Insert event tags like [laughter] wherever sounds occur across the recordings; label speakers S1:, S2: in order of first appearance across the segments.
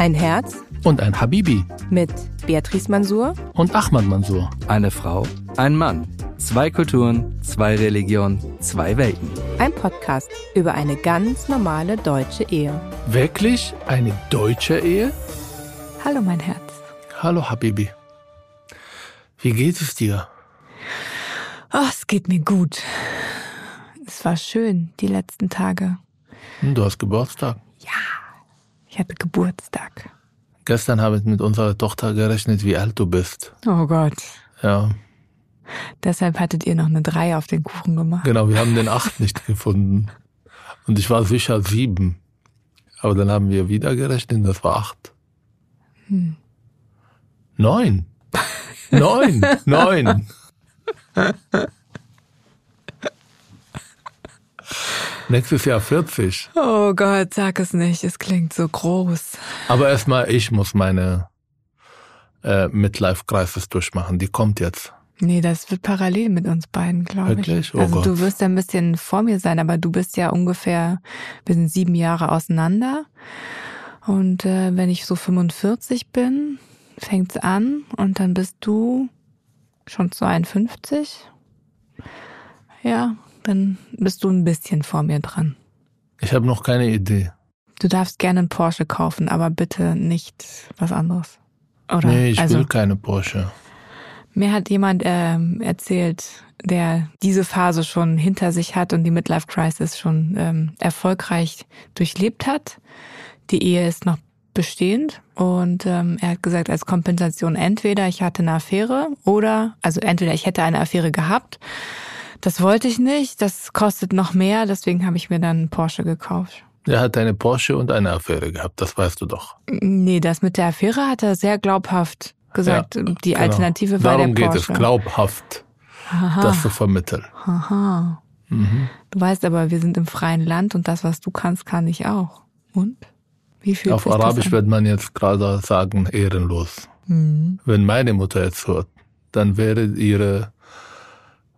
S1: Ein Herz
S2: und ein Habibi
S1: mit Beatrice Mansour
S2: und Ahmad Mansour.
S3: Eine Frau, ein Mann. Zwei Kulturen, zwei Religionen, zwei Welten.
S1: Ein Podcast über eine ganz normale deutsche Ehe.
S2: Wirklich eine deutsche Ehe?
S1: Hallo mein Herz.
S2: Hallo Habibi. Wie geht es dir?
S1: Oh, es geht mir gut. Es war schön, die letzten Tage.
S2: Hm, du hast Geburtstag?
S1: Ja, ich hatte Geburtstag.
S2: Gestern habe ich mit unserer Tochter gerechnet, wie alt du bist.
S1: Oh Gott.
S2: Ja.
S1: Deshalb hattet ihr noch eine Drei auf den Kuchen gemacht.
S2: Genau, wir haben den Acht nicht gefunden. Und ich war sicher sieben. Aber dann haben wir wieder gerechnet, das war acht. Hm. Neun. Neun. Neun. [laughs] Nächstes Jahr 40.
S1: Oh Gott, sag es nicht. Es klingt so groß.
S2: Aber erstmal, ich muss meine äh, Midlife-Crisis durchmachen. Die kommt jetzt.
S1: Nee, das wird parallel mit uns beiden, glaube ich.
S2: Wirklich? Oh
S1: also
S2: Gott.
S1: du wirst ja ein bisschen vor mir sein, aber du bist ja ungefähr, wir sind sieben Jahre auseinander. Und äh, wenn ich so 45 bin, fängt's an und dann bist du schon 52. Ja, dann bist du ein bisschen vor mir dran.
S2: Ich habe noch keine Idee.
S1: Du darfst gerne einen Porsche kaufen, aber bitte nicht was anderes. Oder?
S2: Nee, ich
S1: also,
S2: will keine Porsche.
S1: Mir hat jemand ähm, erzählt, der diese Phase schon hinter sich hat und die Midlife Crisis schon ähm, erfolgreich durchlebt hat. Die Ehe ist noch bestehend und ähm, er hat gesagt, als Kompensation entweder ich hatte eine Affäre oder, also entweder ich hätte eine Affäre gehabt, das wollte ich nicht, das kostet noch mehr, deswegen habe ich mir dann einen Porsche gekauft.
S2: Er hat eine Porsche und eine Affäre gehabt, das weißt du doch.
S1: Nee, das mit der Affäre hat er sehr glaubhaft gesagt.
S2: Ja,
S1: die
S2: genau.
S1: Alternative war
S2: Darum
S1: der
S2: geht
S1: Porsche.
S2: es, glaubhaft,
S1: Aha.
S2: das zu vermitteln.
S1: Aha.
S2: Mhm.
S1: Du weißt aber, wir sind im freien Land und das, was du kannst, kann ich auch. Und? Wie fühlt
S2: Auf
S1: sich das
S2: Arabisch wird man jetzt gerade sagen, ehrenlos.
S1: Hm.
S2: Wenn meine Mutter jetzt hört, dann wäre ihre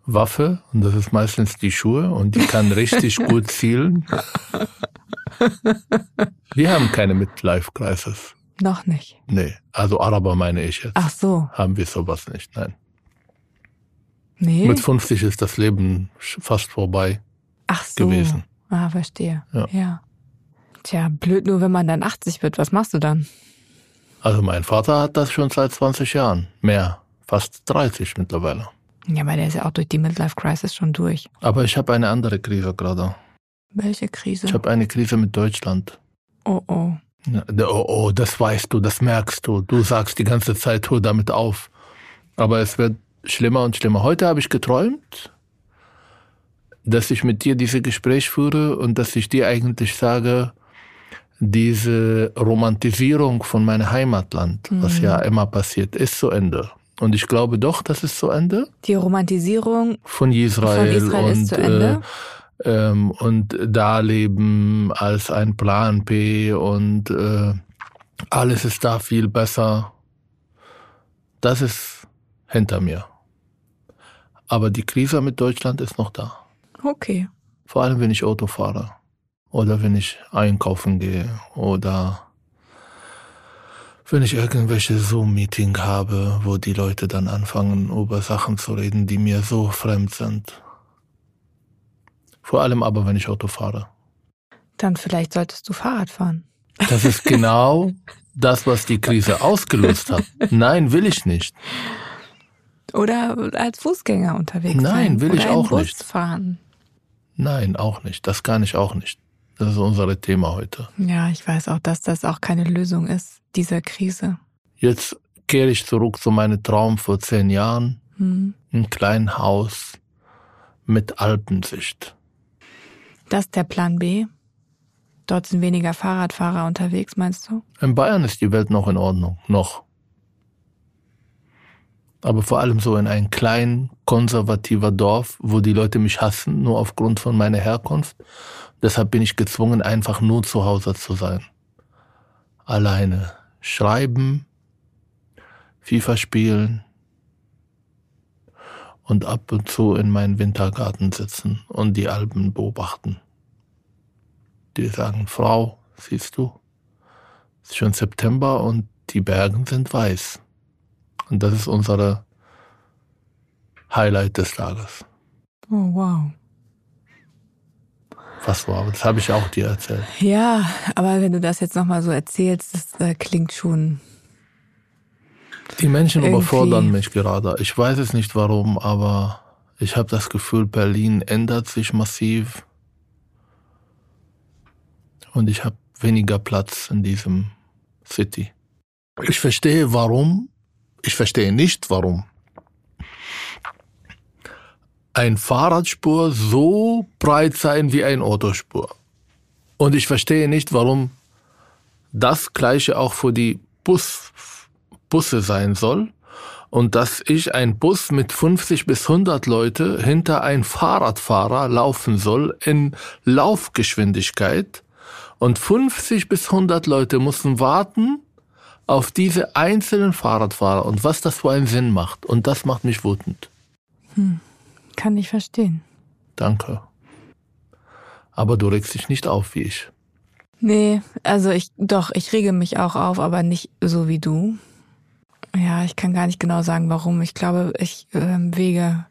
S2: Waffe, und das ist meistens die Schuhe, und die kann richtig [laughs] gut zielen. Wir haben keine Midlife-Crisis.
S1: Noch nicht.
S2: Nee, also Araber meine ich jetzt.
S1: Ach so.
S2: Haben wir sowas nicht, nein.
S1: Nee.
S2: Mit 50 ist das Leben fast vorbei
S1: Ach so.
S2: gewesen.
S1: Ah, verstehe.
S2: Ja.
S1: ja. Tja, blöd nur, wenn man dann 80 wird. Was machst du dann?
S2: Also mein Vater hat das schon seit 20 Jahren. Mehr, fast 30 mittlerweile.
S1: Ja, weil der ist ja auch durch die Midlife Crisis schon durch.
S2: Aber ich habe eine andere Krise gerade.
S1: Welche Krise?
S2: Ich habe eine Krise mit Deutschland.
S1: oh oh.
S2: Ja, Oh, oh, das weißt du, das merkst du. Du sagst die ganze Zeit, hör damit auf. Aber es wird schlimmer und schlimmer. Heute habe ich geträumt, dass ich mit dir diese Gespräch führe und dass ich dir eigentlich sage, diese Romantisierung von meinem Heimatland, was ja immer passiert, ist zu Ende. Und ich glaube doch, das ist zu Ende
S1: Die Romantisierung
S2: von Israel,
S1: Von Israel ist
S2: und
S1: zu Ende?
S2: Äh, ähm, und da leben als ein Plan B und äh, alles ist da viel besser. Das ist hinter mir. Aber die Krise mit Deutschland ist noch da.
S1: Okay.
S2: Vor allem, wenn ich Auto fahre oder wenn ich einkaufen gehe oder wenn ich irgendwelche Zoom-Meeting habe, wo die Leute dann anfangen, über Sachen zu reden, die mir so fremd sind. Vor allem aber, wenn ich Auto fahre.
S1: Dann vielleicht solltest du Fahrrad fahren.
S2: Das ist genau [laughs] das, was die Krise ausgelöst hat. Nein, will ich nicht.
S1: Oder als Fußgänger unterwegs sein.
S2: Nein, will
S1: Oder
S2: ich auch
S1: Bus
S2: nicht.
S1: fahren.
S2: Nein, auch nicht. Das kann ich auch nicht. Das ist unser Thema heute.
S1: Ja, ich weiß auch, dass das auch keine Lösung ist, dieser Krise.
S2: Jetzt kehre ich zurück zu meinem Traum vor zehn Jahren.
S1: Hm.
S2: Ein kleines Haus mit Alpensicht.
S1: Das ist der Plan B. Dort sind weniger Fahrradfahrer unterwegs, meinst du?
S2: In Bayern ist die Welt noch in Ordnung. Noch. Aber vor allem so in ein klein konservativer Dorf, wo die Leute mich hassen, nur aufgrund von meiner Herkunft. Deshalb bin ich gezwungen, einfach nur zu Hause zu sein. Alleine. Schreiben, FIFA spielen und ab und zu in meinen Wintergarten sitzen und die Alpen beobachten. Die sagen, Frau, siehst du, Es ist schon September und die Berge sind weiß. Und das ist unsere Highlight des Tages.
S1: Oh, wow.
S2: Was war? Das habe ich auch dir erzählt.
S1: Ja, aber wenn du das jetzt nochmal so erzählst, das äh, klingt schon.
S2: Die Menschen
S1: Irgendwie-
S2: überfordern mich gerade. Ich weiß es nicht warum, aber ich habe das Gefühl, Berlin ändert sich massiv. Und ich habe weniger Platz in diesem City. Ich verstehe warum. Ich verstehe nicht warum. Ein Fahrradspur so breit sein wie ein Autospur. Und ich verstehe nicht, warum das gleiche auch für die Bus, Busse sein soll und dass ich ein Bus mit 50 bis 100 Leute hinter ein Fahrradfahrer laufen soll in Laufgeschwindigkeit und 50 bis 100 Leute müssen warten auf diese einzelnen Fahrradfahrer und was das für einen Sinn macht und das macht mich wütend.
S1: Kann ich verstehen.
S2: Danke. Aber du regst dich nicht auf wie ich.
S1: Nee, also ich, doch, ich rege mich auch auf, aber nicht so wie du. Ja, ich kann gar nicht genau sagen, warum. Ich glaube, ich ähm, wege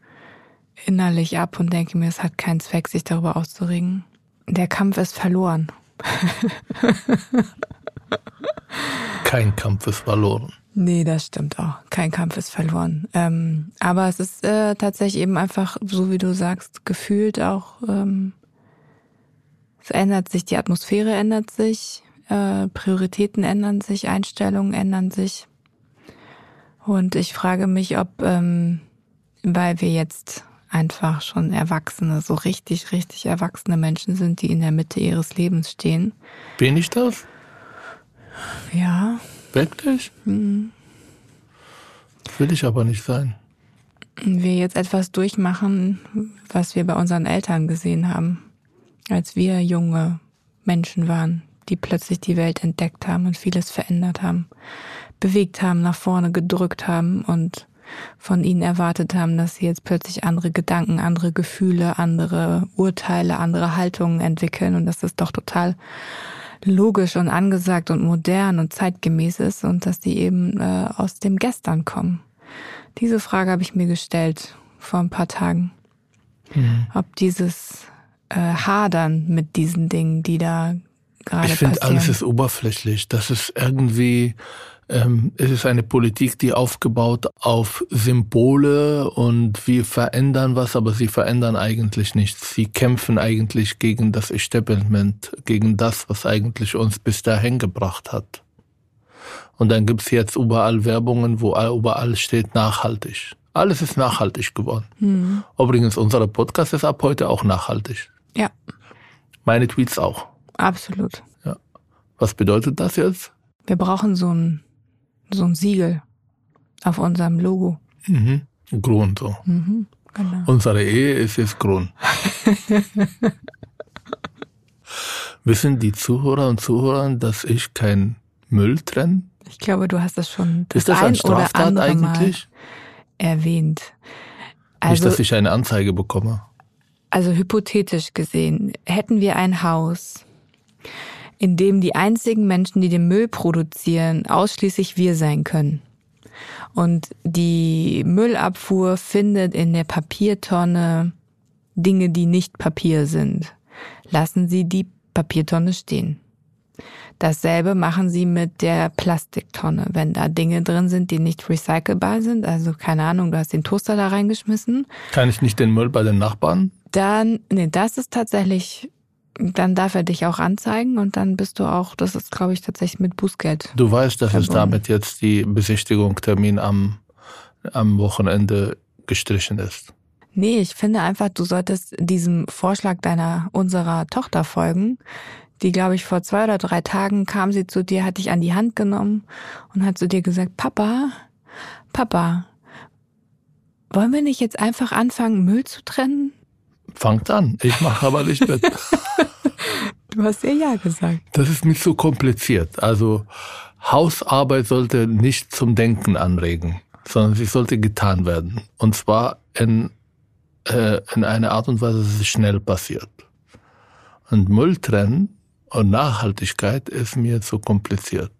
S1: innerlich ab und denke mir, es hat keinen Zweck, sich darüber aufzuregen. Der Kampf ist verloren. [laughs] [laughs]
S2: Kein Kampf ist verloren.
S1: Nee, das stimmt auch. Kein Kampf ist verloren. Ähm, aber es ist äh, tatsächlich eben einfach, so wie du sagst, gefühlt auch, ähm, es ändert sich, die Atmosphäre ändert sich, äh, Prioritäten ändern sich, Einstellungen ändern sich. Und ich frage mich, ob, ähm, weil wir jetzt einfach schon Erwachsene, so richtig, richtig erwachsene Menschen sind, die in der Mitte ihres Lebens stehen.
S2: Bin ich das?
S1: Ja,
S2: Wirklich? Will ich aber nicht sein.
S1: wir jetzt etwas durchmachen, was wir bei unseren Eltern gesehen haben, als wir junge Menschen waren, die plötzlich die Welt entdeckt haben und vieles verändert haben, bewegt haben, nach vorne gedrückt haben und von ihnen erwartet haben, dass sie jetzt plötzlich andere Gedanken, andere Gefühle, andere Urteile, andere Haltungen entwickeln und dass das doch total logisch und angesagt und modern und zeitgemäß ist und dass die eben äh, aus dem Gestern kommen. Diese Frage habe ich mir gestellt vor ein paar Tagen. Ob dieses äh, Hadern mit diesen Dingen, die da gerade
S2: Ich finde,
S1: passieren.
S2: alles ist oberflächlich. Das ist irgendwie, es ist eine Politik, die aufgebaut auf Symbole und wir verändern was, aber sie verändern eigentlich nichts. Sie kämpfen eigentlich gegen das Establishment, gegen das, was eigentlich uns bis dahin gebracht hat. Und dann gibt's jetzt überall Werbungen, wo all- überall steht nachhaltig. Alles ist nachhaltig geworden.
S1: Hm.
S2: Übrigens, unser Podcast ist ab heute auch nachhaltig.
S1: Ja,
S2: Meine Tweets auch.
S1: absolut.
S2: Was bedeutet das jetzt?
S1: Wir brauchen so ein, so ein Siegel auf unserem Logo.
S2: Mhm. Grund so.
S1: Mhm, genau.
S2: Unsere Ehe ist jetzt Grund. [laughs] Wissen die Zuhörer und Zuhörer, dass ich kein Müll trenne?
S1: Ich glaube, du hast das schon das
S2: Ist das
S1: ein oder
S2: Straftat eigentlich?
S1: Mal erwähnt.
S2: Nicht,
S1: Also,
S2: dass ich eine Anzeige bekomme.
S1: also hypothetisch gesehen, hätten wir ein Haus, in dem die einzigen Menschen, die den Müll produzieren, ausschließlich wir sein können. Und die Müllabfuhr findet in der Papiertonne Dinge, die nicht Papier sind. Lassen Sie die Papiertonne stehen. Dasselbe machen Sie mit der Plastiktonne. Wenn da Dinge drin sind, die nicht recycelbar sind, also keine Ahnung, du hast den Toaster da reingeschmissen,
S2: Kann ich nicht den Müll bei den Nachbarn?
S1: dann, nee, das ist tatsächlich, dann darf er dich auch anzeigen und dann bist du auch, das ist glaube ich tatsächlich mit Bußgeld.
S2: Du weißt, dass es
S1: Verbunden.
S2: damit jetzt die Besichtigungstermin am, am Wochenende gestrichen ist.
S1: Nee, ich finde einfach, du solltest diesem Vorschlag deiner, unserer Tochter folgen. Die, glaube ich, vor zwei oder drei Tagen kam sie zu dir, hat dich an die Hand genommen und hat zu dir gesagt, Papa, Papa, wollen wir nicht jetzt einfach anfangen, Müll zu trennen?
S2: Fangt an. Ich mache aber nicht mit. [laughs]
S1: Du hast ihr ja gesagt.
S2: Das ist nicht so kompliziert. Also Hausarbeit sollte nicht zum Denken anregen, sondern sie sollte getan werden. Und zwar in, äh, in einer Art und Weise, dass es schnell passiert. Und Müll trennen und Nachhaltigkeit ist mir zu kompliziert.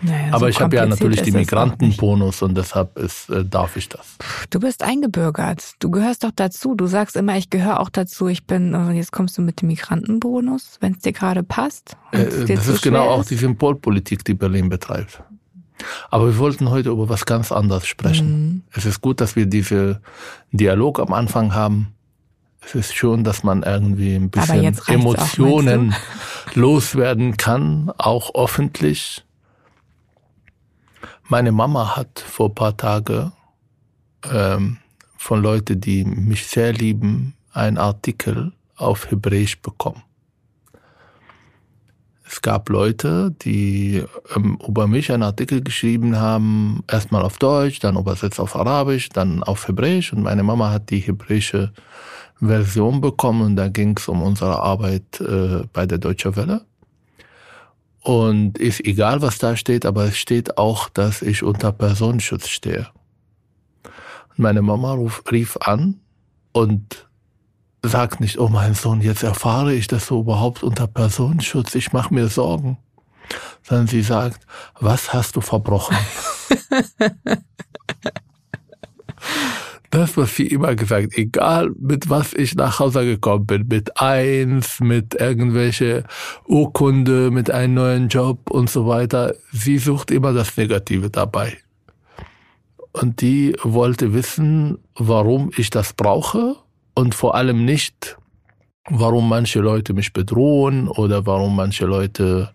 S1: Naja,
S2: Aber
S1: so
S2: ich habe ja natürlich
S1: ist
S2: die. Migrantenbonus und deshalb ist, äh, darf ich das.
S1: Du bist eingebürgert. Du gehörst doch dazu. Du sagst immer, ich gehöre auch dazu. Ich bin, und jetzt kommst du mit dem Migrantenbonus, wenn es dir gerade passt.
S2: Äh,
S1: dir
S2: das ist genau
S1: schwer
S2: auch die Symbolpolitik, die Berlin betreibt. Aber wir wollten heute über was ganz anderes sprechen.
S1: Mhm.
S2: Es ist gut, dass wir diesen Dialog am Anfang haben. Es ist schon, dass man irgendwie ein bisschen
S1: reicht's auch,
S2: Emotionen loswerden kann, auch öffentlich. Meine Mama hat vor ein paar Tagen ähm, von Leuten, die mich sehr lieben, einen Artikel auf Hebräisch bekommen. Es gab Leute, die ähm, über mich einen Artikel geschrieben haben, erstmal auf Deutsch, dann übersetzt auf Arabisch, dann auf Hebräisch und meine Mama hat die hebräische Version bekommen und da ging es um unsere Arbeit äh, bei der Deutsche Welle. Und ist egal, was da steht, aber es steht auch, dass ich unter Personenschutz stehe. Und meine Mama ruf, rief an und sagt nicht, oh mein Sohn, jetzt erfahre ich, dass du überhaupt unter Personenschutz, ich mache mir Sorgen. Sondern sie sagt, was hast du verbrochen? [laughs] das, was sie immer gesagt, egal mit was ich nach Hause gekommen bin, mit eins, mit irgendwelche Urkunde, mit einem neuen Job und so weiter, sie sucht immer das Negative dabei. Und die wollte wissen, warum ich das brauche und vor allem nicht, warum manche Leute mich bedrohen oder warum manche Leute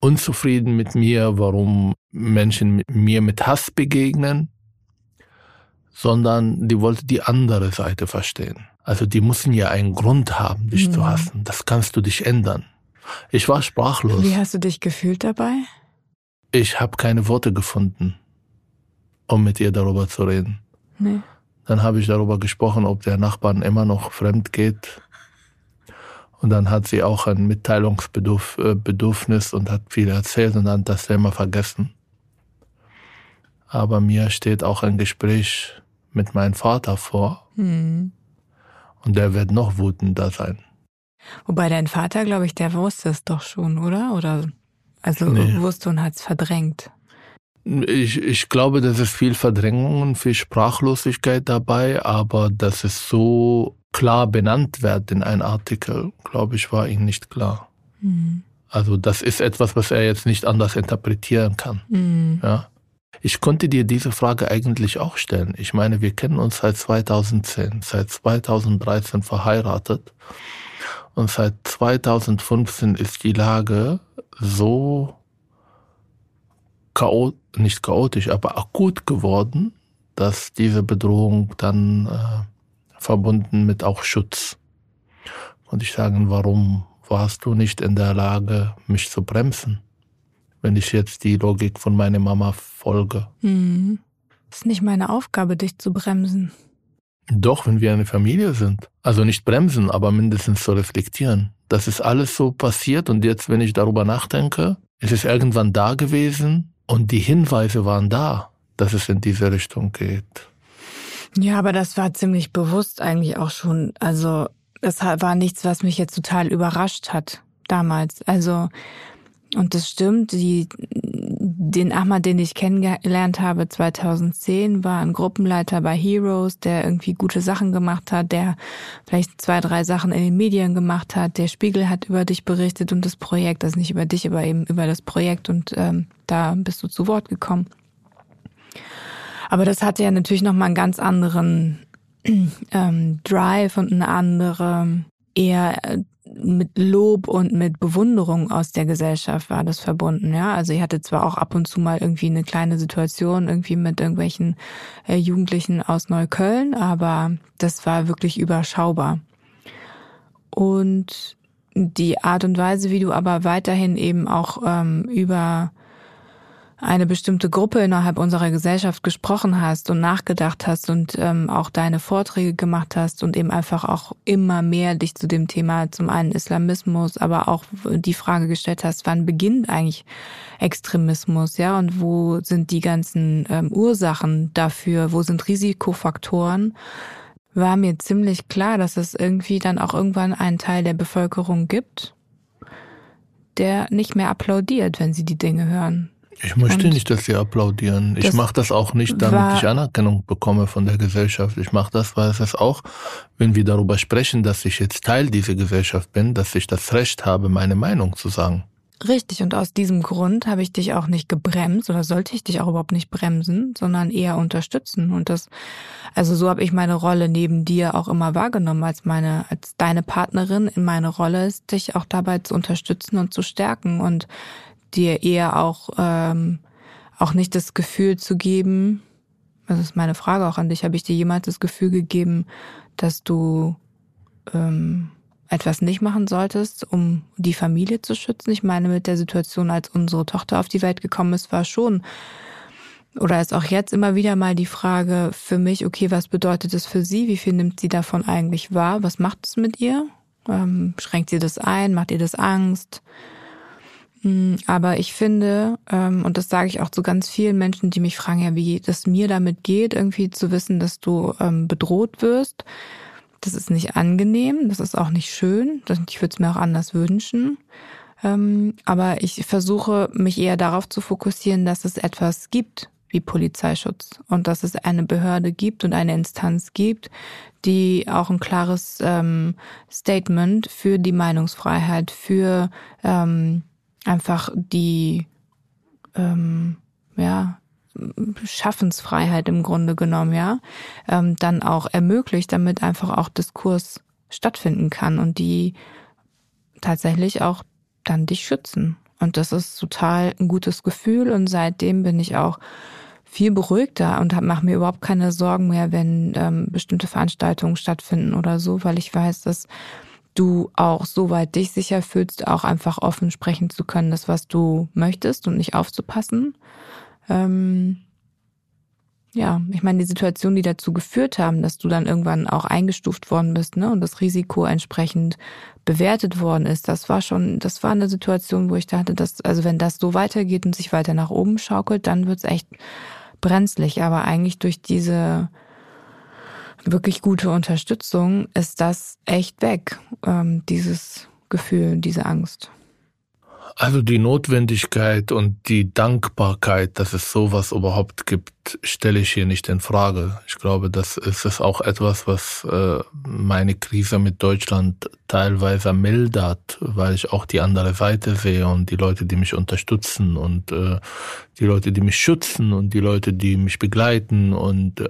S2: unzufrieden mit mir, warum Menschen mir mit Hass begegnen, sondern die wollte die andere Seite verstehen. Also die müssen ja einen Grund haben, dich
S1: Mhm.
S2: zu hassen. Das kannst du dich ändern. Ich war sprachlos.
S1: Wie hast du dich gefühlt dabei?
S2: Ich habe keine Worte gefunden, um mit ihr darüber zu reden.
S1: Nee.
S2: Dann habe ich darüber gesprochen, ob der Nachbarn immer noch fremd geht. Und dann hat sie auch ein Mitteilungsbedürfnis und hat viel erzählt und hat das Thema vergessen. Aber mir steht auch ein Gespräch mit meinem Vater vor
S1: Hm.
S2: und der wird noch wütender sein.
S1: Wobei dein Vater, glaube ich, der wusste es doch schon, oder? Oder also
S2: Nee.
S1: wusste und hat es verdrängt.
S2: Ich, ich glaube, das ist viel Verdrängung und viel Sprachlosigkeit dabei, aber dass es so klar benannt wird in einem Artikel, glaube ich, war ihm nicht klar.
S1: Hm.
S2: Also das ist etwas, was er jetzt nicht anders interpretieren kann.
S1: Hm.
S2: Ja. Ich konnte dir diese Frage eigentlich auch stellen. Ich meine, wir kennen uns seit 2010, seit 2013 verheiratet und seit 2015 ist die Lage so chaot nicht chaotisch, aber akut geworden, dass diese Bedrohung dann äh, verbunden mit auch Schutz. Und ich sagen, warum warst du nicht in der Lage, mich zu bremsen? Wenn ich jetzt die Logik von meiner Mama folge.
S1: Hm. Ist nicht meine Aufgabe, dich zu bremsen.
S2: Doch, wenn wir eine Familie sind. Also nicht bremsen, aber mindestens zu reflektieren. Das ist alles so passiert und jetzt, wenn ich darüber nachdenke, es ist irgendwann da gewesen und die Hinweise waren da, dass es in diese Richtung geht.
S1: Ja, aber das war ziemlich bewusst eigentlich auch schon. Also das war nichts, was mich jetzt total überrascht hat damals. Also und das stimmt, die, den Ahmad, den ich kennengelernt habe 2010, war ein Gruppenleiter bei Heroes, der irgendwie gute Sachen gemacht hat, der vielleicht zwei, drei Sachen in den Medien gemacht hat. Der Spiegel hat über dich berichtet und das Projekt, also nicht über dich, aber eben über das Projekt und ähm, da bist du zu Wort gekommen. Aber das hatte ja natürlich nochmal einen ganz anderen [clears throat] ähm, Drive und eine andere, eher mit Lob und mit Bewunderung aus der Gesellschaft war das verbunden, ja. Also ich hatte zwar auch ab und zu mal irgendwie eine kleine Situation irgendwie mit irgendwelchen äh, Jugendlichen aus Neukölln, aber das war wirklich überschaubar. Und die Art und Weise, wie du aber weiterhin eben auch ähm, über eine bestimmte Gruppe innerhalb unserer Gesellschaft gesprochen hast und nachgedacht hast und ähm, auch deine Vorträge gemacht hast und eben einfach auch immer mehr dich zu dem Thema zum einen Islamismus, aber auch die Frage gestellt hast, wann beginnt eigentlich Extremismus, ja, und wo sind die ganzen ähm, Ursachen dafür, wo sind Risikofaktoren, war mir ziemlich klar, dass es irgendwie dann auch irgendwann einen Teil der Bevölkerung gibt, der nicht mehr applaudiert, wenn sie die Dinge hören
S2: Ich möchte und nicht, dass sie applaudieren. Ich mache das auch nicht, damit ich Anerkennung bekomme von der Gesellschaft. Ich mache das, weil es ist auch, wenn wir darüber sprechen, dass ich jetzt Teil dieser Gesellschaft bin, dass ich das Recht habe, meine Meinung zu sagen.
S1: Richtig, und aus diesem Grund habe ich dich auch nicht gebremst oder sollte ich dich auch überhaupt nicht bremsen, sondern eher unterstützen. Und das, also so habe ich meine Rolle neben dir auch immer wahrgenommen als meine, als deine Partnerin in meine Rolle ist, dich auch dabei zu unterstützen und zu stärken und dir eher auch, ähm, auch nicht das Gefühl zu geben, das ist meine Frage auch an dich, habe ich dir jemals das Gefühl gegeben, dass du ähm, etwas nicht machen solltest, um die Familie zu schützen. Ich meine, mit der Situation, als unsere Tochter auf die Welt gekommen ist, war schon oder ist auch jetzt immer wieder mal die Frage für mich, okay, was bedeutet es für sie? Wie viel nimmt sie davon eigentlich wahr? Was macht es mit ihr? Ähm, schränkt sie das ein? Macht ihr das Angst? Hm, aber ich finde, ähm, und das sage ich auch zu ganz vielen Menschen, die mich fragen, ja, wie das mir damit geht, irgendwie zu wissen, dass du ähm, bedroht wirst. Das ist nicht angenehm, das ist auch nicht schön. Ich würde es mir auch anders wünschen. Ähm, aber ich versuche mich eher darauf zu fokussieren, dass es etwas gibt wie Polizeischutz und dass es eine Behörde gibt und eine Instanz gibt, die auch ein klares Statement für die Meinungsfreiheit, für einfach die ähm, ja Schaffensfreiheit im Grunde genommen, ja, ähm, dann auch ermöglicht, damit einfach auch Diskurs stattfinden kann und die tatsächlich auch dann dich schützen. Und das ist total ein gutes Gefühl und seitdem bin ich auch viel beruhigter und mache mir überhaupt keine Sorgen mehr, wenn ähm, bestimmte Veranstaltungen stattfinden oder so, weil ich weiß, dass du auch soweit dich sicher fühlst, auch einfach offen sprechen zu können, das, was du möchtest und nicht aufzupassen. Ähm, ja, ich meine, die Situationen, die dazu geführt haben, dass du dann irgendwann auch eingestuft worden bist, ne, und das Risiko entsprechend bewertet worden ist, das war schon, das war eine Situation, wo ich dachte, dass, also wenn das so weitergeht und sich weiter nach oben schaukelt, dann wird's echt brenzlig. Aber eigentlich durch diese wirklich gute Unterstützung ist das echt weg, ähm, dieses Gefühl, diese Angst.
S2: Also die Notwendigkeit und die Dankbarkeit, dass es sowas überhaupt gibt, stelle ich hier nicht in Frage. Ich glaube, das ist es auch etwas, was äh, meine Krise mit Deutschland teilweise mildert, weil ich auch die andere Seite sehe und die Leute, die mich unterstützen und äh, die Leute, die mich schützen und die Leute, die mich begleiten und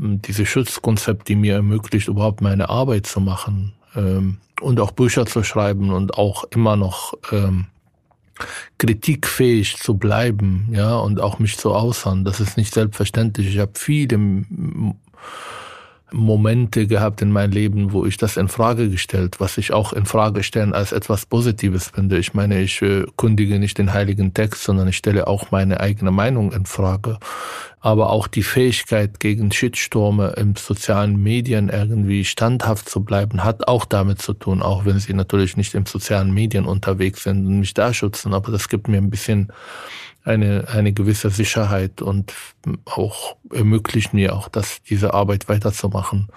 S2: äh, diese Schutzkonzept, die mir ermöglicht, überhaupt meine Arbeit zu machen. Ähm, und auch Bücher zu schreiben und auch immer noch ähm, kritikfähig zu bleiben, ja, und auch mich zu äußern. Das ist nicht selbstverständlich. Ich habe viele Momente gehabt in meinem Leben, wo ich das in Frage gestellt, was ich auch in Frage stellen als etwas Positives finde. Ich meine, ich äh, kundige nicht den heiligen Text, sondern ich stelle auch meine eigene Meinung in Frage. Aber auch die Fähigkeit gegen Shitstürme im sozialen Medien irgendwie standhaft zu bleiben, hat auch damit zu tun, auch wenn sie natürlich nicht im sozialen Medien unterwegs sind und mich da schützen. Aber das gibt mir ein bisschen eine, eine gewisse Sicherheit und auch ermöglicht mir auch, das, diese Arbeit weiterzumachen.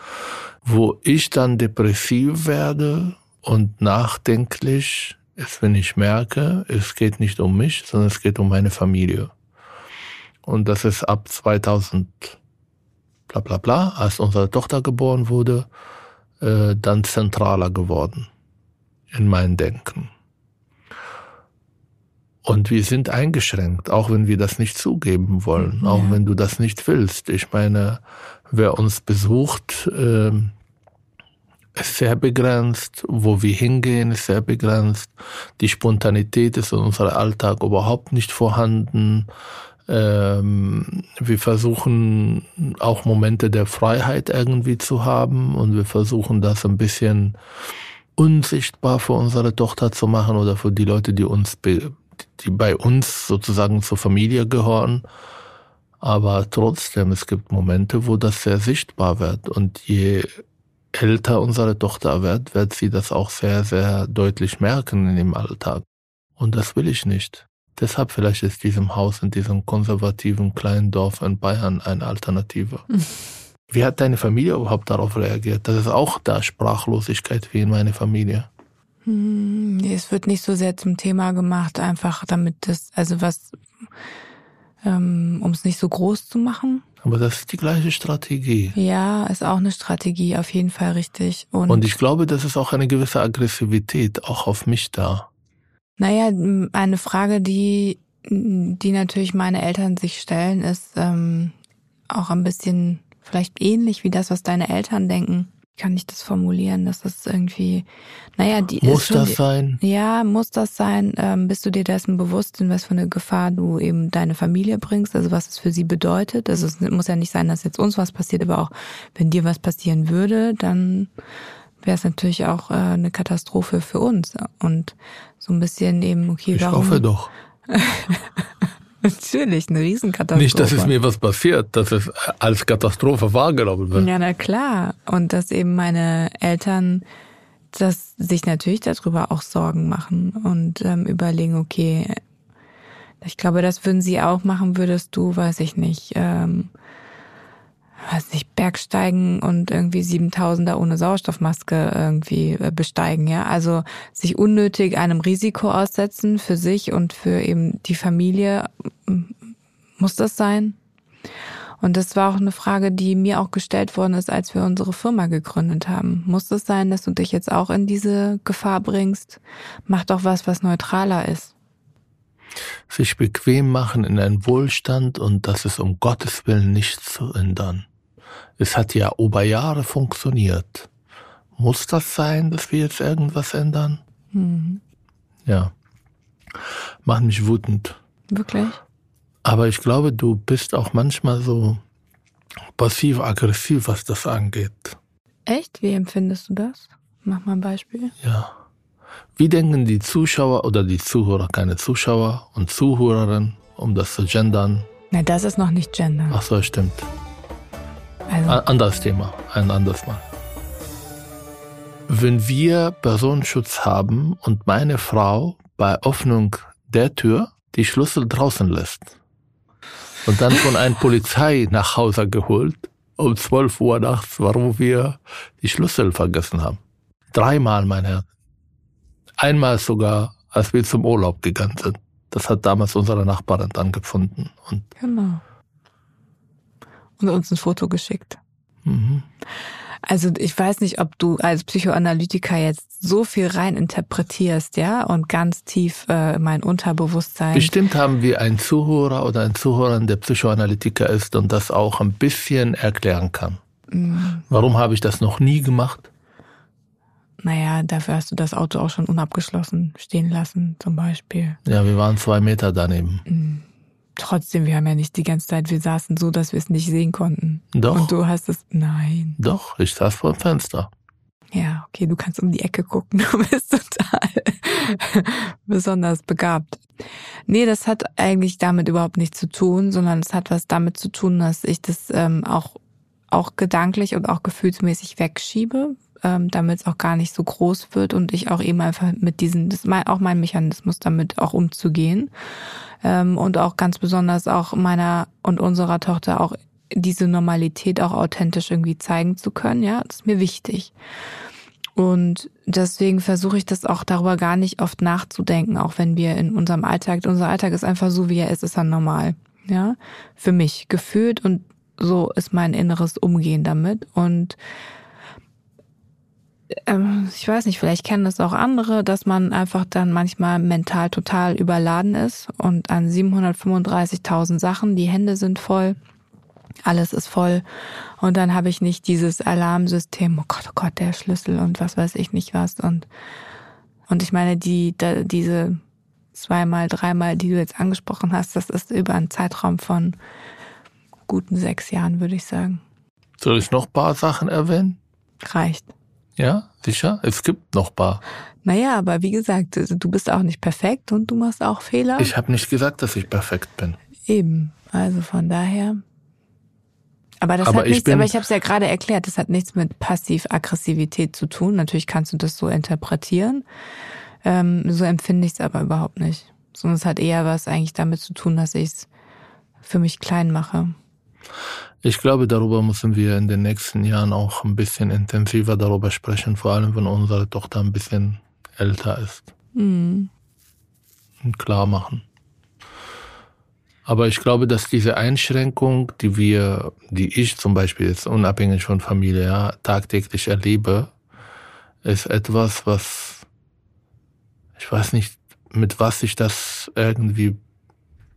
S2: Wo ich dann depressiv werde und nachdenklich ist, wenn ich merke, es geht nicht um mich, sondern es geht um meine Familie. Und das ist ab 2000 bla bla bla, als unsere Tochter geboren wurde, äh, dann zentraler geworden in meinem Denken. Und wir sind eingeschränkt, auch wenn wir das nicht zugeben wollen, ja. auch wenn du das nicht willst. Ich meine, wer uns besucht, äh, ist sehr begrenzt. Wo wir hingehen, ist sehr begrenzt. Die Spontanität ist in unserem Alltag überhaupt nicht vorhanden. Ähm, wir versuchen auch Momente der Freiheit irgendwie zu haben und wir versuchen das ein bisschen unsichtbar für unsere Tochter zu machen oder für die Leute, die uns die bei uns sozusagen zur Familie gehören. Aber trotzdem, es gibt Momente, wo das sehr sichtbar wird. Und je älter unsere Tochter wird, wird sie das auch sehr, sehr deutlich merken in dem Alltag. Und das will ich nicht. Deshalb vielleicht ist diesem Haus in diesem konservativen kleinen Dorf in Bayern eine Alternative. Wie hat deine Familie überhaupt darauf reagiert? Das ist auch da Sprachlosigkeit wie in meiner Familie.
S1: Hm, es wird nicht so sehr zum Thema gemacht, einfach damit das, also was ähm, um es nicht so groß zu machen.
S2: Aber das ist die gleiche Strategie.
S1: Ja, ist auch eine Strategie, auf jeden Fall richtig. Und,
S2: Und ich glaube, das ist auch eine gewisse Aggressivität auch auf mich da.
S1: naja, eine Frage, die, die natürlich meine Eltern sich stellen, ist ähm, auch ein bisschen vielleicht ähnlich wie das, was deine Eltern denken. Kann ich das formulieren? Das ist irgendwie, naja, die
S2: Muss
S1: schon
S2: das sein?
S1: Ja, muss das sein? Ähm, bist du dir dessen bewusst, in was für eine Gefahr du eben deine Familie bringst, also was es für sie bedeutet? Also es muss ja nicht sein, dass jetzt uns was passiert, aber auch wenn dir was passieren würde, dann wäre es natürlich auch äh, eine Katastrophe für uns. Und so ein bisschen eben, okay,
S2: Ich
S1: warum?
S2: hoffe doch. [laughs]
S1: Natürlich, eine Riesenkatastrophe.
S2: Nicht, dass es mir was passiert, dass es als Katastrophe wahrgenommen wird.
S1: Ja, na klar. Und dass eben meine Eltern das sich natürlich darüber auch Sorgen machen und ähm, überlegen, okay, ich glaube, das würden sie auch machen, würdest du, weiß ich nicht, ähm, weiß nicht, Bergsteigen und irgendwie 7000er ohne Sauerstoffmaske irgendwie äh, besteigen, ja. Also sich unnötig einem Risiko aussetzen für sich und für eben die Familie. Muss das sein? Und das war auch eine Frage, die mir auch gestellt worden ist, als wir unsere Firma gegründet haben. Muss es sein, dass du dich jetzt auch in diese Gefahr bringst? Mach doch was, was neutraler ist.
S2: Sich bequem machen in einen Wohlstand und das ist um Gottes Willen nicht zu ändern. Es hat ja über Jahre funktioniert. Muss das sein, dass wir jetzt irgendwas ändern?
S1: Mhm.
S2: Ja. Macht mich wütend.
S1: Wirklich?
S2: Aber ich glaube, du bist auch manchmal so passiv-aggressiv, was das angeht.
S1: Echt? Wie empfindest du das? Mach mal ein Beispiel.
S2: Ja. Wie denken die Zuschauer oder die Zuhörer, keine Zuschauer und Zuhörerinnen, um das zu gendern?
S1: Na, das ist noch nicht Gender.
S2: Ach so, stimmt.
S1: Also,
S2: Ein anderes Thema, ein anderes Mal. Wenn wir Personenschutz haben und meine Frau bei Öffnung der Tür die Schlüssel draußen lässt und dann von einer Polizei nach Hause geholt um 12 Uhr nachts, warum wir die Schlüssel vergessen haben. Dreimal, mein Herr. Einmal sogar, als wir zum Urlaub gegangen sind. Das hat damals unsere Nachbarin dann gefunden. Und,
S1: genau. Und uns ein Foto geschickt.
S2: mhm.
S1: Also ich weiß nicht, ob du als Psychoanalytiker jetzt so viel rein interpretierst, ja, und ganz tief äh, mein Unterbewusstsein.
S2: Bestimmt haben wir einen Zuhörer oder einen Zuhörer, der Psychoanalytiker ist und das auch ein bisschen erklären kann.
S1: Mm,
S2: Warum habe ich das noch nie gemacht?
S1: Naja, dafür hast du das Auto auch schon unabgeschlossen stehen lassen, zum Beispiel.
S2: Ja, wir waren zwei Meter daneben.
S1: Mm. Trotzdem, wir haben ja nicht die ganze Zeit, wir saßen so, dass wir es nicht sehen konnten.
S2: Doch,
S1: Und du hast es, nein.
S2: doch, ich saß vor dem Fenster.
S1: Ja, okay, du kannst um die Ecke gucken, [laughs] du bist total [laughs] besonders begabt. Nee, das hat eigentlich damit überhaupt nichts zu tun, sondern es hat was damit zu tun, dass ich das ähm, auch, auch gedanklich und auch gefühlsmäßig wegschiebe, ähm, damit es auch gar nicht so groß wird und ich auch eben einfach mit diesen, das ist auch mein Mechanismus, damit auch umzugehen. Ähm, und auch ganz besonders auch meiner und unserer Tochter auch diese Normalität auch authentisch irgendwie zeigen zu können, ja, das ist mir wichtig. Und deswegen versuche ich das auch darüber gar nicht oft nachzudenken, auch wenn wir in unserem Alltag, unser Alltag ist einfach so, wie er ist, ist er normal. Ja, für mich gefühlt und so ist mein inneres Umgehen damit. Und ähm, ich weiß nicht, vielleicht kennen das auch andere, dass man einfach dann manchmal mental total überladen ist und an 735.000 Sachen, die Hände sind voll, alles ist voll und dann habe ich nicht dieses Alarmsystem, oh Gott, oh Gott, der Schlüssel und was weiß ich nicht was und und ich meine, die da, diese zweimal, dreimal, die du jetzt angesprochen hast, das ist über einen Zeitraum von guten sechs Jahren, würde ich sagen.
S2: Soll ich noch ein paar Sachen erwähnen?
S1: Reicht.
S2: Ja, sicher? Es gibt noch ein paar.
S1: Naja, aber wie gesagt, du bist auch nicht perfekt und du machst auch Fehler.
S2: Ich habe nicht gesagt, dass ich perfekt bin.
S1: Eben. Also von daher. Aber das
S2: Aber
S1: hat
S2: ich
S1: nichts,
S2: bin-
S1: aber ich habe es ja gerade erklärt, das hat nichts mit Passiv-Aggressivität zu tun. Natürlich kannst du das so interpretieren. Ähm, so empfinde ich es aber überhaupt nicht. Sondern es hat eher was eigentlich damit zu tun, dass ich es für mich klein mache.
S2: Ich glaube, darüber müssen wir in den nächsten Jahren auch ein bisschen intensiver darüber sprechen, vor allem wenn unsere Tochter ein bisschen älter ist.
S1: Hm.
S2: Und klar machen. Aber ich glaube, dass diese Einschränkung, die wir, die ich zum Beispiel jetzt unabhängig von Familie, ja, tagtäglich erlebe, ist etwas, was, ich weiß nicht, mit was ich das irgendwie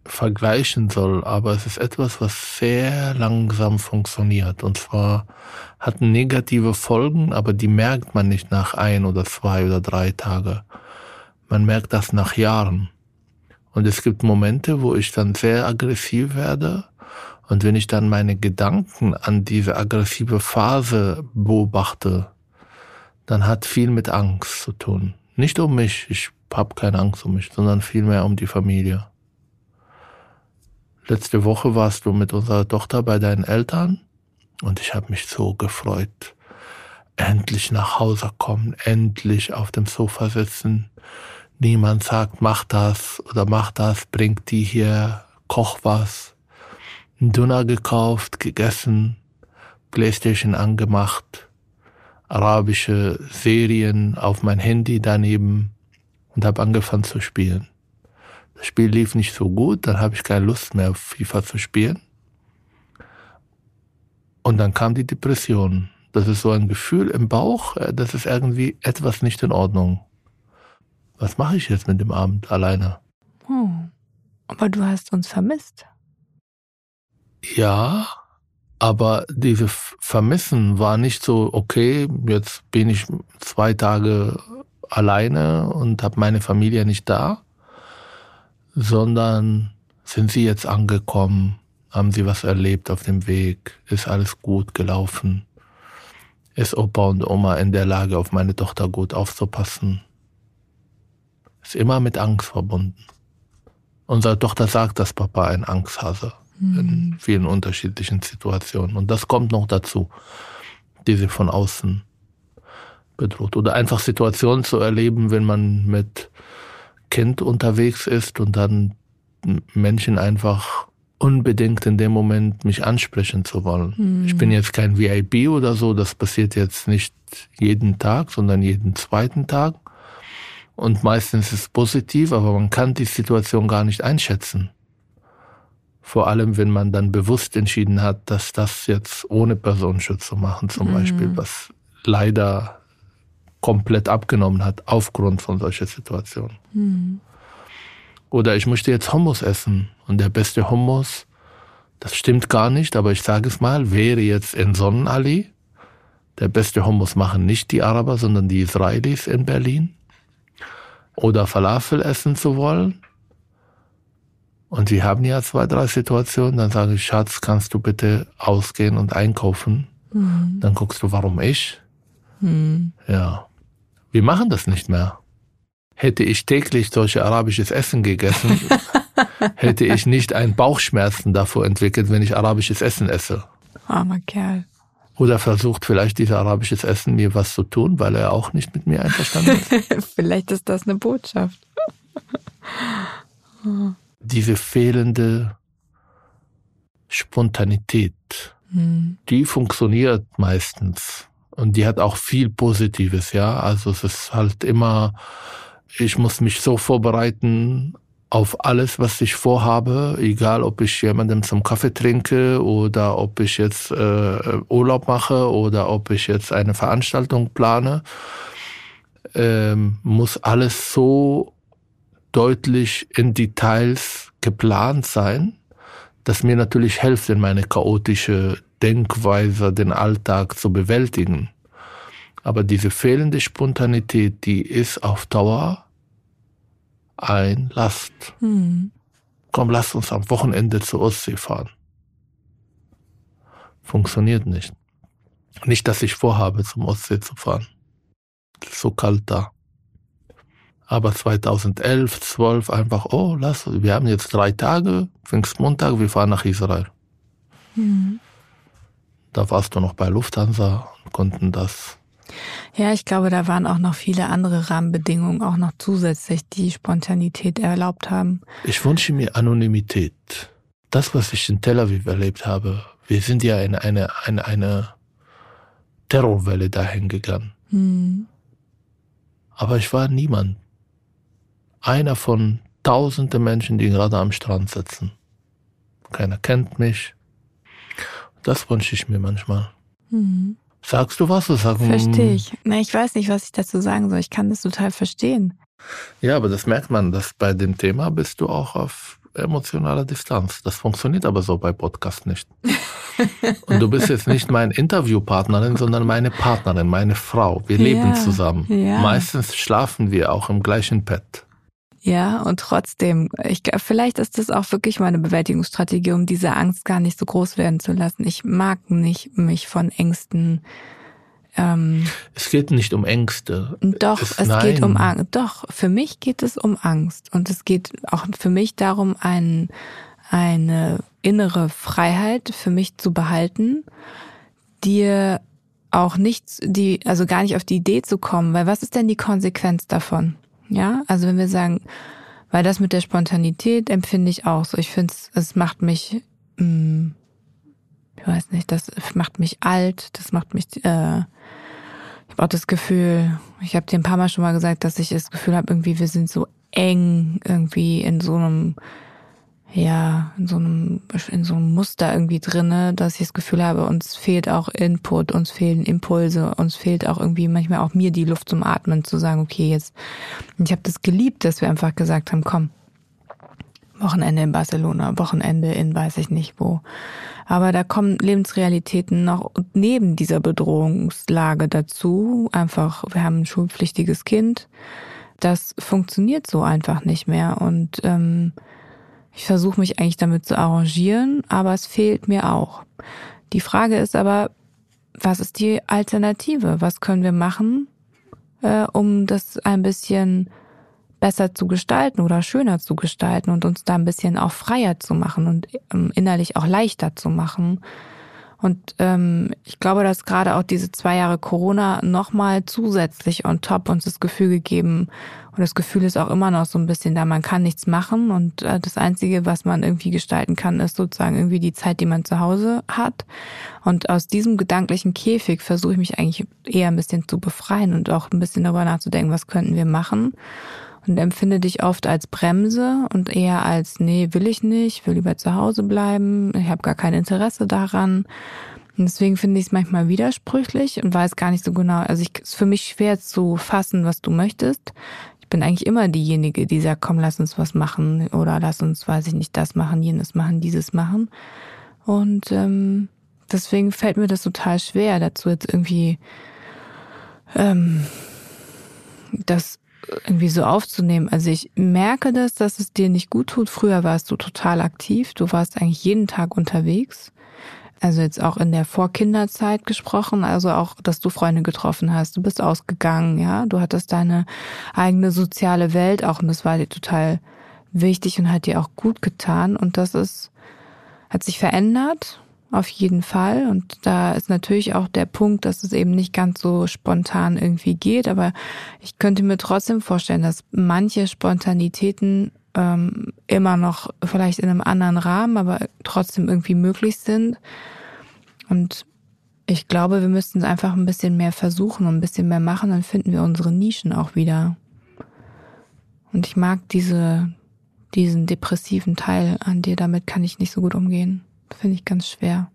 S2: vergleichen soll, aber es ist etwas, was sehr langsam funktioniert. Und zwar hat negative Folgen, aber die merkt man nicht nach ein oder zwei oder drei Tage. Man merkt das nach Jahren. Und es gibt Momente, wo ich dann sehr aggressiv werde. Und wenn ich dann meine Gedanken an diese aggressive Phase beobachte, dann hat viel mit Angst zu tun. Nicht um mich, ich habe keine Angst um mich, sondern vielmehr um die Familie. Letzte Woche warst du mit unserer Tochter bei deinen Eltern und ich habe mich so gefreut. Endlich nach Hause kommen, endlich auf dem Sofa sitzen. Niemand sagt, mach das oder mach das, bring die hier, koch was. Ein Döner gekauft, gegessen, Playstation angemacht, arabische Serien auf mein Handy daneben und habe angefangen zu spielen. Das Spiel lief nicht so gut, dann habe ich keine Lust mehr auf FIFA zu spielen. Und dann kam die Depression. Das ist so ein Gefühl im Bauch, äh, das ist irgendwie etwas nicht in Ordnung. Was mache ich jetzt mit dem Abend alleine?
S1: Oh, aber du hast uns vermisst.
S2: Ja, aber diese Vermissen war nicht so, okay, jetzt bin ich zwei Tage alleine und habe meine Familie nicht da, sondern sind sie jetzt angekommen, haben sie was erlebt auf dem Weg, ist alles gut gelaufen, ist Opa und Oma in der Lage, auf meine Tochter gut aufzupassen. Ist immer mit Angst verbunden. Unsere Tochter sagt, dass Papa ein Angsthase mhm. in vielen unterschiedlichen Situationen. Und das kommt noch dazu, die sie von außen bedroht. Oder einfach Situationen zu erleben, wenn man mit Kind unterwegs ist und dann Menschen einfach unbedingt in dem Moment mich ansprechen zu wollen. Mhm. Ich bin jetzt kein VIP oder so, das passiert jetzt nicht jeden Tag, sondern jeden zweiten Tag. Und meistens ist es positiv, aber man kann die Situation gar nicht einschätzen. Vor allem, wenn man dann bewusst entschieden hat, dass das jetzt ohne Personenschutz zu machen, zum mhm. Beispiel, was leider komplett abgenommen hat aufgrund von solcher Situationen. Mhm. Oder ich möchte jetzt Hummus essen und der beste Hummus, das stimmt gar nicht, aber ich sage es mal, wäre jetzt in Sonnenallee. Der beste Hummus machen nicht die Araber, sondern die Israelis in Berlin. Oder Falafel essen zu wollen. Und sie haben ja zwei, drei Situationen. Dann sage ich, Schatz, kannst du bitte ausgehen und einkaufen? Mhm. Dann guckst du, warum ich? Mhm. Ja. Wir machen das nicht mehr. Hätte ich täglich solche arabisches Essen gegessen, [laughs] hätte ich nicht einen Bauchschmerzen davor entwickelt, wenn ich arabisches Essen esse.
S1: Armer Kerl.
S2: Oder versucht vielleicht dieses arabisches Essen mir was zu tun, weil er auch nicht mit mir einverstanden
S1: ist. [laughs] vielleicht ist das eine Botschaft. [laughs]
S2: Diese fehlende Spontanität, hm. die funktioniert meistens. Und die hat auch viel Positives, ja. Also es ist halt immer, ich muss mich so vorbereiten auf alles, was ich vorhabe, egal ob ich jemandem zum Kaffee trinke oder ob ich jetzt äh, Urlaub mache oder ob ich jetzt eine Veranstaltung plane, ähm, muss alles so deutlich in Details geplant sein, dass mir natürlich hilft, in meine chaotische Denkweise den Alltag zu bewältigen. Aber diese fehlende Spontanität, die ist auf Dauer ein Last. Hm. Komm, lass uns am Wochenende zur Ostsee fahren. Funktioniert nicht. Nicht, dass ich vorhabe, zum Ostsee zu fahren. Es ist so kalt da. Aber 2011, 12 einfach, oh, lass, wir haben jetzt drei Tage, Pfingstmontag, wir fahren nach Israel. Hm. Da warst du noch bei Lufthansa und konnten das.
S1: Ja, ich glaube, da waren auch noch viele andere Rahmenbedingungen, auch noch zusätzlich, die Spontanität erlaubt haben.
S2: Ich wünsche mir Anonymität. Das, was ich in Tel Aviv erlebt habe, wir sind ja in eine, eine, eine Terrorwelle dahin gegangen. Hm. Aber ich war niemand. Einer von tausenden Menschen, die gerade am Strand sitzen. keiner kennt mich. Das wünsche ich mir manchmal.
S1: Mhm.
S2: Sagst du was? Sagen,
S1: Verstehe ich. Na, ich weiß nicht, was ich dazu sagen soll. Ich kann das total verstehen.
S2: Ja, aber das merkt man, dass bei dem Thema bist du auch auf emotionaler Distanz. Das funktioniert aber so bei Podcast nicht. [laughs] Und du bist jetzt nicht meine Interviewpartnerin, sondern meine Partnerin, meine Frau. Wir leben
S1: Ja,
S2: zusammen.
S1: ja.
S2: Meistens schlafen wir auch im gleichen Bett.
S1: Ja, und trotzdem, ich, vielleicht ist das auch wirklich meine Bewältigungsstrategie, um diese Angst gar nicht so groß werden zu lassen. Ich mag nicht mich von Ängsten. Ähm,
S2: Es geht nicht um Ängste.
S1: doch,
S2: Es-
S1: es, geht um. Angst. Doch, für mich geht es um Angst. Und es geht auch für mich darum, ein, eine innere Freiheit für mich zu behalten, dir auch nicht, die, also gar nicht auf die Idee zu kommen, weil was ist denn die Konsequenz davon? Ja, also wenn wir sagen, weil das mit der Spontanität empfinde ich auch so. Ich finde es, es macht mich, mh, ich weiß nicht, das macht mich alt, das macht mich, äh, ich habe auch das Gefühl, ich habe dir ein paar Mal schon mal gesagt, dass ich das Gefühl habe, irgendwie wir sind so eng irgendwie in so einem ja, in so einem, in so einem Muster irgendwie drinne, dass ich das Gefühl habe, uns fehlt auch Input, uns fehlen Impulse, uns fehlt auch irgendwie manchmal auch mir die Luft zum Atmen, zu sagen, okay, jetzt, ich habe das geliebt, dass wir einfach gesagt haben, komm, Wochenende in Barcelona, Wochenende in weiß ich nicht wo. Aber da kommen Lebensrealitäten noch neben dieser Bedrohungslage dazu. Einfach, wir haben ein schulpflichtiges Kind. Das funktioniert so einfach nicht mehr. Und ähm, ich versuche mich eigentlich damit zu arrangieren, aber es fehlt mir auch. Die Frage ist aber, was ist die Alternative? Was können wir machen, äh, um das ein bisschen besser zu gestalten oder schöner zu gestalten und uns da ein bisschen auch freier zu machen und ähm, innerlich auch leichter zu machen. Und ähm, ich glaube, dass gerade auch diese zwei Jahre Corona nochmal zusätzlich on top uns das Gefühl gegeben. Und das Gefühl ist auch immer noch so ein bisschen da, man kann nichts machen. Und äh, das Einzige, was man irgendwie gestalten kann, ist sozusagen irgendwie die Zeit, die man zu Hause hat. Und aus diesem gedanklichen Käfig versuche ich mich eigentlich eher ein bisschen zu befreien und auch ein bisschen darüber nachzudenken, was könnten wir machen und empfinde dich oft als Bremse und eher als, nee, will ich nicht, will lieber zu Hause bleiben, ich habe gar kein Interesse daran. Und deswegen finde ich es manchmal widersprüchlich und weiß gar nicht so genau, also ich, es ist für mich schwer zu fassen, was du möchtest. Ich bin eigentlich immer diejenige, die sagt, komm, lass uns was machen oder lass uns, weiß ich nicht, das machen, jenes machen, dieses machen. Und ähm, deswegen fällt mir das total schwer, dazu jetzt irgendwie ähm, das irgendwie so aufzunehmen. Also ich merke das, dass es dir nicht gut tut. Früher warst du total aktiv. Du warst eigentlich jeden Tag unterwegs. Also jetzt auch in der Vorkinderzeit gesprochen, also auch, dass du Freunde getroffen hast, du bist ausgegangen, ja, du hattest deine eigene soziale Welt auch und das war dir total wichtig und hat dir auch gut getan und das ist, hat sich verändert, auf jeden Fall und da ist natürlich auch der Punkt, dass es eben nicht ganz so spontan irgendwie geht, aber ich könnte mir trotzdem vorstellen, dass manche Spontanitäten ähm, immer noch vielleicht in einem anderen Rahmen, aber trotzdem irgendwie möglich sind. Und ich glaube, wir müssten es einfach ein bisschen mehr versuchen und ein bisschen mehr machen, dann finden wir unsere Nischen auch wieder. Und ich mag diese, diesen depressiven Teil an dir, damit kann ich nicht so gut umgehen. Finde ich ganz schwer.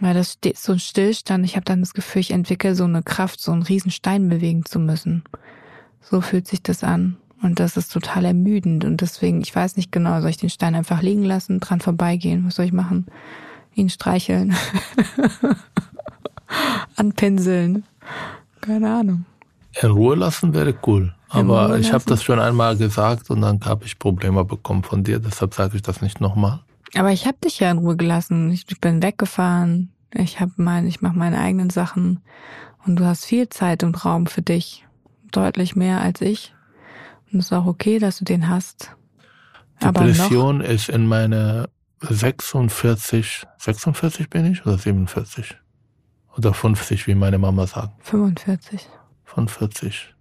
S1: Weil das steht so ein Stillstand, ich habe dann das Gefühl, ich entwickle so eine Kraft, so einen riesen Stein bewegen zu müssen. So fühlt sich das an. Und das ist total ermüdend. Und deswegen, ich weiß nicht genau, soll ich den Stein einfach liegen lassen, dran vorbeigehen? Was soll ich machen? Ihn streicheln. [laughs] Anpinseln. Keine Ahnung.
S2: In Ruhe lassen wäre cool. Aber ich habe das schon einmal gesagt und dann habe ich Probleme bekommen von dir. Deshalb sage ich das nicht nochmal.
S1: Aber ich habe dich ja in Ruhe gelassen. Ich bin weggefahren. Ich habe mein, ich mache meine eigenen Sachen. Und du hast viel Zeit und Raum für dich. Deutlich mehr als ich. Und es ist auch okay, dass du den hast.
S2: Depression ist in meine 46, 46 bin ich oder 47? Oder 50, wie meine Mama sagt.
S1: 45.
S2: 45.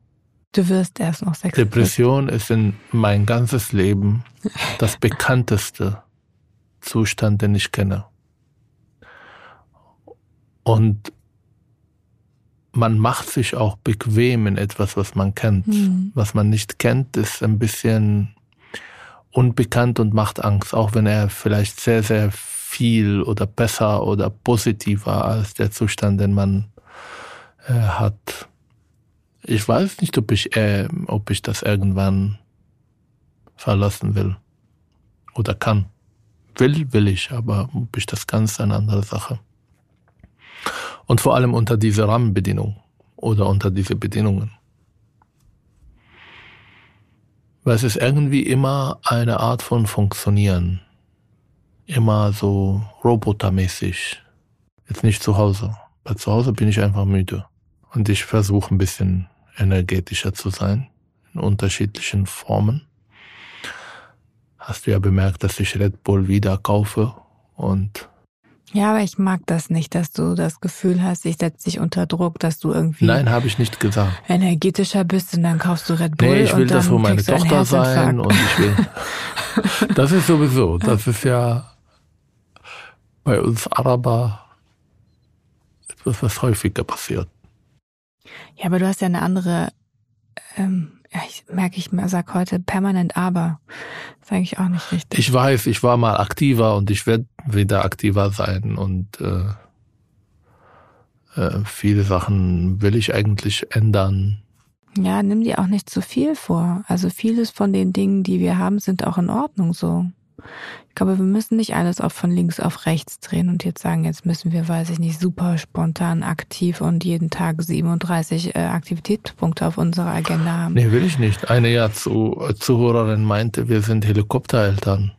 S1: Du wirst erst noch 46.
S2: Depression ist in mein ganzes Leben das bekannteste Zustand, den ich kenne. Und man macht sich auch bequem in etwas, was man kennt.
S1: Hm.
S2: Was man nicht kennt, ist ein bisschen unbekannt und macht Angst, auch wenn er vielleicht sehr, sehr viel oder besser oder positiver als der Zustand, den man äh, hat. Ich weiß nicht, ob ich, äh, ob ich das irgendwann verlassen will oder kann. Will, will ich, aber ob ich das kann, ist eine andere Sache. Und vor allem unter diese Rahmenbedingungen oder unter diese Bedingungen. Weil es ist irgendwie immer eine Art von Funktionieren. Immer so robotermäßig. Jetzt nicht zu Hause. Bei zu Hause bin ich einfach müde. Und ich versuche ein bisschen energetischer zu sein. In unterschiedlichen Formen. Hast du ja bemerkt, dass ich Red Bull wieder kaufe und
S1: ja, aber ich mag das nicht, dass du das Gefühl hast, ich setze dich unter Druck, dass du irgendwie.
S2: Nein, habe ich nicht gesagt.
S1: Energetischer bist und dann kaufst du Red Bull.
S2: Nee, ich will
S1: und
S2: das für meine Tochter sein und ich will. [laughs] das ist sowieso, das ist ja bei uns Araber etwas, was häufiger passiert.
S1: Ja, aber du hast ja eine andere ähm, ich merke, ich sag heute permanent aber. Sage ich auch nicht richtig.
S2: Ich weiß, ich war mal aktiver und ich werde wieder aktiver sein und äh, äh, viele Sachen will ich eigentlich ändern.
S1: Ja, nimm dir auch nicht zu viel vor. Also vieles von den Dingen, die wir haben, sind auch in Ordnung so. Ich glaube, wir müssen nicht alles auf von links auf rechts drehen und jetzt sagen, jetzt müssen wir, weiß ich nicht, super spontan aktiv und jeden Tag 37 äh, Aktivitätspunkte auf unserer Agenda haben.
S2: Nee, will ich nicht. Eine ja zu, Zuhörerin meinte, wir sind Helikoptereltern.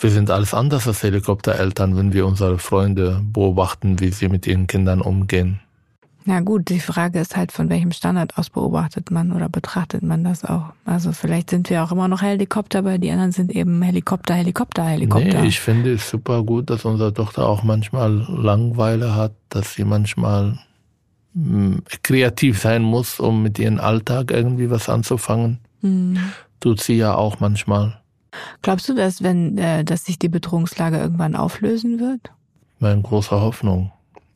S2: Wir sind alles anders als Helikoptereltern, wenn wir unsere Freunde beobachten, wie sie mit ihren Kindern umgehen.
S1: Na gut, die Frage ist halt, von welchem Standard aus beobachtet man oder betrachtet man das auch. Also vielleicht sind wir auch immer noch Helikopter, aber die anderen sind eben Helikopter, Helikopter, Helikopter.
S2: Nee, ich finde es super gut, dass unsere Tochter auch manchmal Langweile hat, dass sie manchmal mh, hm, kreativ sein muss, um mit ihrem Alltag irgendwie was anzufangen. Mhm. Tut sie ja auch manchmal.
S1: Glaubst du, dass wenn, äh, dass sich die Bedrohungslage irgendwann auflösen wird?
S2: Meine große Hoffnung.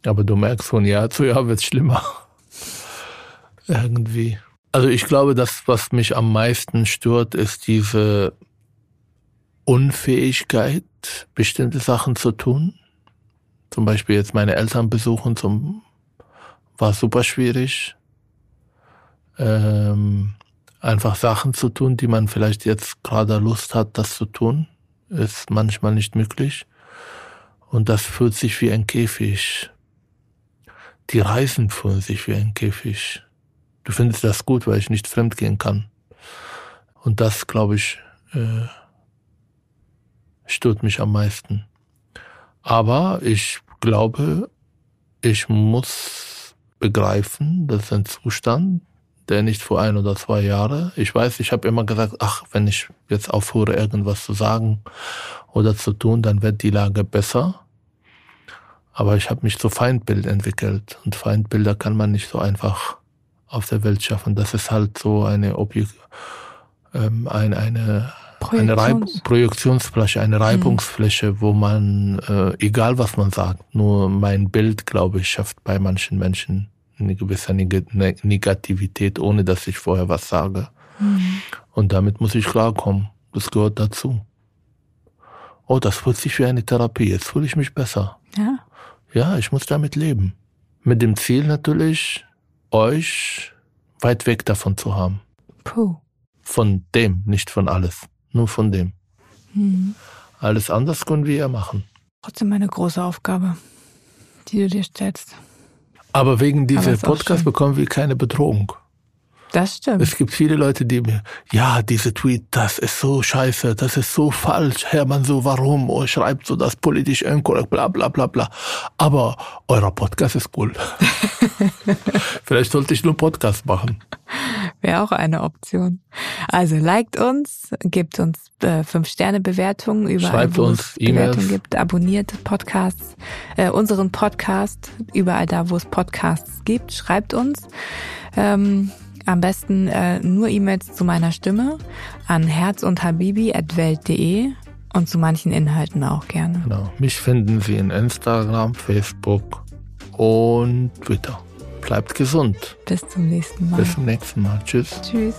S2: Aber du merkst, von Jahr zu Jahr wird es schlimmer. Irgendwie. Also ich glaube, das, was mich am meisten stört, ist diese Unfähigkeit, bestimmte Sachen zu tun. Zum Beispiel jetzt meine Eltern besuchen, zum, war super schwierig. Ähm, einfach Sachen zu tun, die man vielleicht jetzt gerade Lust hat, das zu tun, ist manchmal nicht möglich. Und das fühlt sich wie ein Käfig. Die Reisen fühlen sich wie ein Käfig. Du findest das gut, weil ich nicht fremd gehen kann. Und das, glaube ich, äh, stört mich am meisten. Aber ich glaube, ich muss begreifen, das ist ein Zustand, der nicht vor ein oder zwei Jahre. Ich weiß, ich habe immer gesagt, ach, wenn ich jetzt aufhöre, irgendwas zu sagen oder zu tun, dann wird die Lage besser. Aber ich habe mich zu Feindbild entwickelt und Feindbilder kann man nicht so einfach auf der Welt schaffen. Das ist halt so eine Objekt, ähm, eine, eine, eine Reib Projektionsfläche, eine hm. Reibungsfläche, wo man, äh, egal was man sagt, nur mein Bild, glaube ich, schafft bei manchen Menschen eine gewisse Neg Negativität, ohne dass ich vorher was sage. Mhm. Und damit muss ich klarkommen. Das gehört dazu. Oh, das fühlt sich wie eine Therapie. Jetzt fühle ich mich besser.
S1: Ja.
S2: Ja, ich muss damit leben. Mit dem Ziel natürlich, euch weit weg davon zu haben.
S1: Puh.
S2: Von dem, nicht von alles. Nur von dem. Mhm. Alles anders können wir ja machen.
S1: Trotzdem eine große Aufgabe, die du dir stellst.
S2: Aber wegen dieser Podcast bekommen wir keine Bedrohung.
S1: Das stimmt.
S2: Es gibt viele Leute, die mir, ja, diese Tweet, das ist so scheiße, das ist so falsch, Hermann, so warum? Oh, schreibt so das politisch inkorrekt, bla bla bla bla. Aber euer Podcast ist cool. [laughs] Vielleicht sollte ich nur Podcast machen.
S1: Wäre auch eine Option. Also liked uns, gebt uns äh, fünf Sterne Bewertungen überall,
S2: Schreibt wo es Bewertungen
S1: gibt, abonniert Podcasts, äh, unseren Podcast überall da, wo es Podcasts gibt. Schreibt uns. Ähm, am besten äh, nur E-Mails zu meiner Stimme an herz und habibi.welt.de und zu manchen Inhalten auch gerne.
S2: Genau. Mich finden Sie in Instagram, Facebook und Twitter. Bleibt gesund.
S1: Bis zum nächsten Mal.
S2: Bis zum nächsten Mal. Tschüss.
S1: Tschüss.